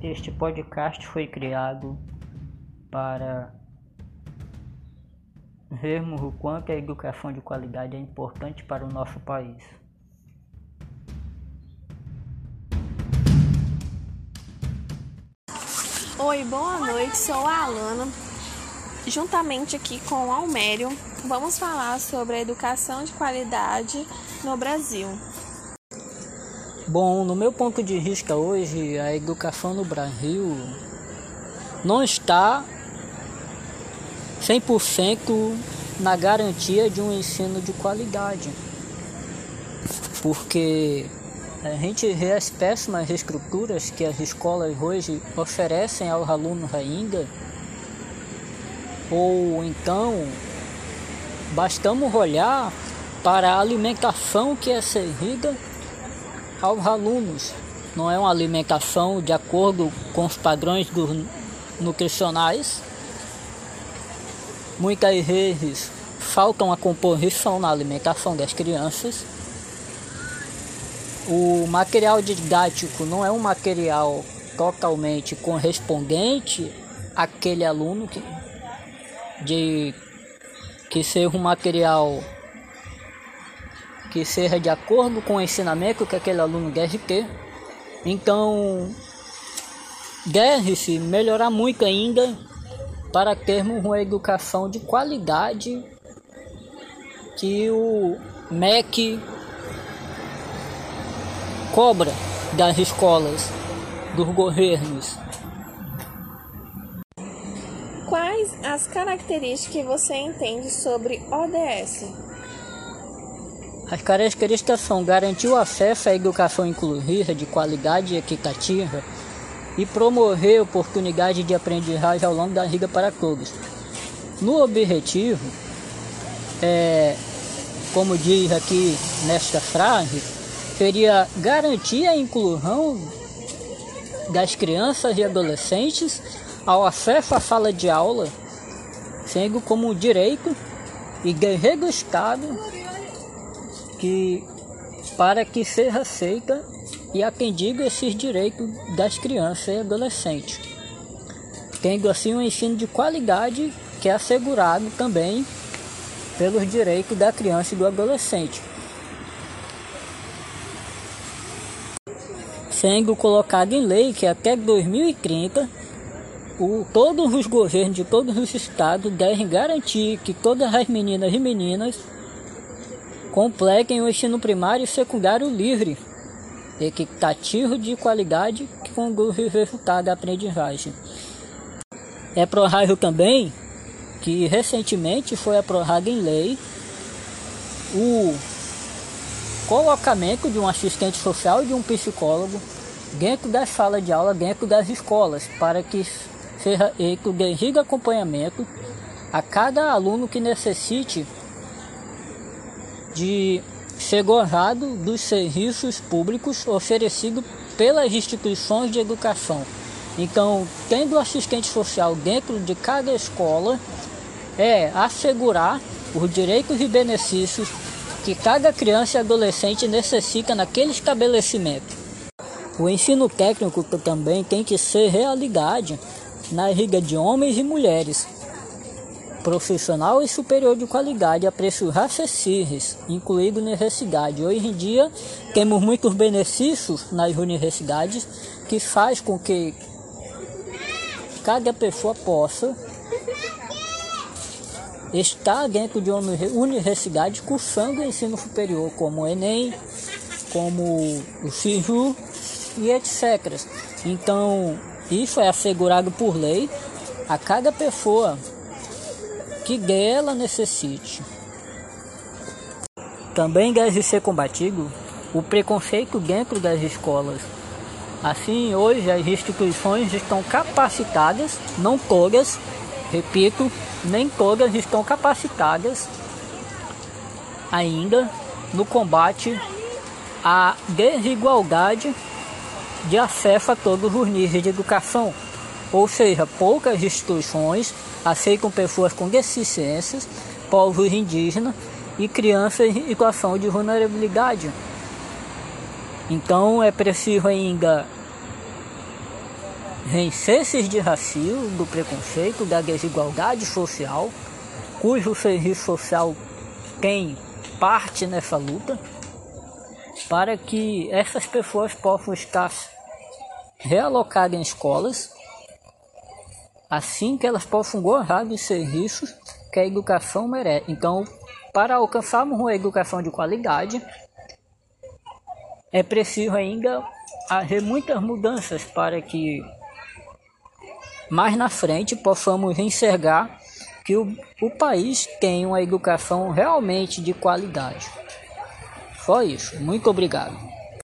Este podcast foi criado para vermos o quanto a educação de qualidade é importante para o nosso país. Oi, boa noite, sou a Alana. Juntamente aqui com o Almério, vamos falar sobre a educação de qualidade no Brasil. Bom, no meu ponto de vista hoje, a educação no Brasil não está 100% na garantia de um ensino de qualidade. Porque a gente vê as péssimas estruturas que as escolas hoje oferecem aos alunos ainda, ou então bastamos olhar para a alimentação que é servida aos alunos. Não é uma alimentação de acordo com os padrões nutricionais. Muitas vezes faltam a composição na alimentação das crianças. O material didático não é um material totalmente correspondente àquele aluno que, de que seja um material que seja de acordo com o ensinamento que aquele aluno deve ter. Então, deve-se melhorar muito ainda para termos uma educação de qualidade que o MEC cobra das escolas, dos governos. Quais as características que você entende sobre ODS? As características são garantir o acesso à educação inclusiva de qualidade e equitativa e promover oportunidade de aprendizagem ao longo da vida para todos. No objetivo, é, como diz aqui nesta frase, seria garantir a inclusão das crianças e adolescentes ao acesso à sala de aula, sendo como direito e dever do Estado que para que seja aceita e atendido esses direitos das crianças e adolescentes, tendo assim um ensino de qualidade que é assegurado também pelos direitos da criança e do adolescente. Sendo colocado em lei que até 2030 o, todos os governos de todos os estados devem garantir que todas as meninas e meninas completem o ensino primário e secundário livre, equitativo de qualidade que conduz o resultado da aprendizagem. É provável também que recentemente foi aprovado em lei o colocamento de um assistente social e de um psicólogo dentro da sala de aula, dentro das escolas, para que seja devido acompanhamento a cada aluno que necessite de ser gozado dos serviços públicos oferecidos pelas instituições de educação. Então, tendo assistente social dentro de cada escola, é assegurar os direitos e benefícios que cada criança e adolescente necessita naquele estabelecimento. O ensino técnico também tem que ser realidade na liga de homens e mulheres, profissional e superior de qualidade a preços acessíveis, incluindo universidade. Hoje em dia temos muitos benefícios nas universidades que faz com que cada pessoa possa estar dentro de uma universidade cursando ensino superior, como o Enem, como o CIJU e etc. Então, isso é assegurado por lei a cada pessoa que dela necessite. Também deve ser combatido o preconceito dentro das escolas. Assim, hoje as instituições estão capacitadas, não todas, repito, nem todas estão capacitadas ainda no combate à desigualdade de acesso a todos os níveis de educação. Ou seja, poucas instituições aceitam pessoas com deficiências, povos indígenas e crianças em situação de vulnerabilidade. Então é preciso ainda vencer-se de racismo, do preconceito, da desigualdade social, cujo serviço social tem parte nessa luta, para que essas pessoas possam estar realocadas em escolas, assim que elas possam gozar dos serviços que a educação merece. Então, para alcançarmos uma educação de qualidade, é preciso ainda haver muitas mudanças para que mais na frente possamos enxergar que o, o país tem uma educação realmente de qualidade. Só isso. Muito obrigado.